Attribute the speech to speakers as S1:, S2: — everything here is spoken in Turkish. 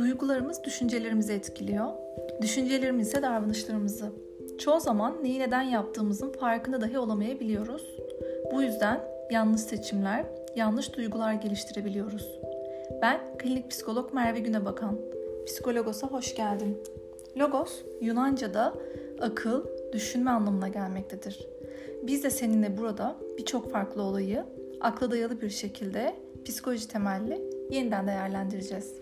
S1: Duygularımız düşüncelerimizi etkiliyor. Düşüncelerimiz ise davranışlarımızı. Çoğu zaman neyi neden yaptığımızın farkında dahi olamayabiliyoruz. Bu yüzden yanlış seçimler, yanlış duygular geliştirebiliyoruz. Ben klinik psikolog Merve Günebakan. Psikologos'a hoş geldin. Logos, Yunanca'da akıl, düşünme anlamına gelmektedir. Biz de seninle burada birçok farklı olayı akla dayalı bir şekilde psikoloji temelli yeniden değerlendireceğiz.